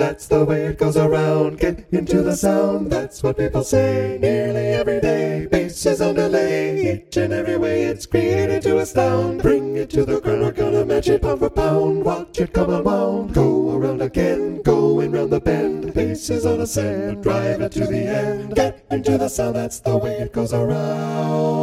That's the way it goes around. Get into the sound. That's what people say nearly every day. Bass is on delay. Each and every way it's created to astound. Bring it to the ground. We're gonna match it pound for pound. Watch it come around. Go around again. Going round the bend. Bass is on ascend. Drive it to the end. Get into the sound. That's the way it goes around.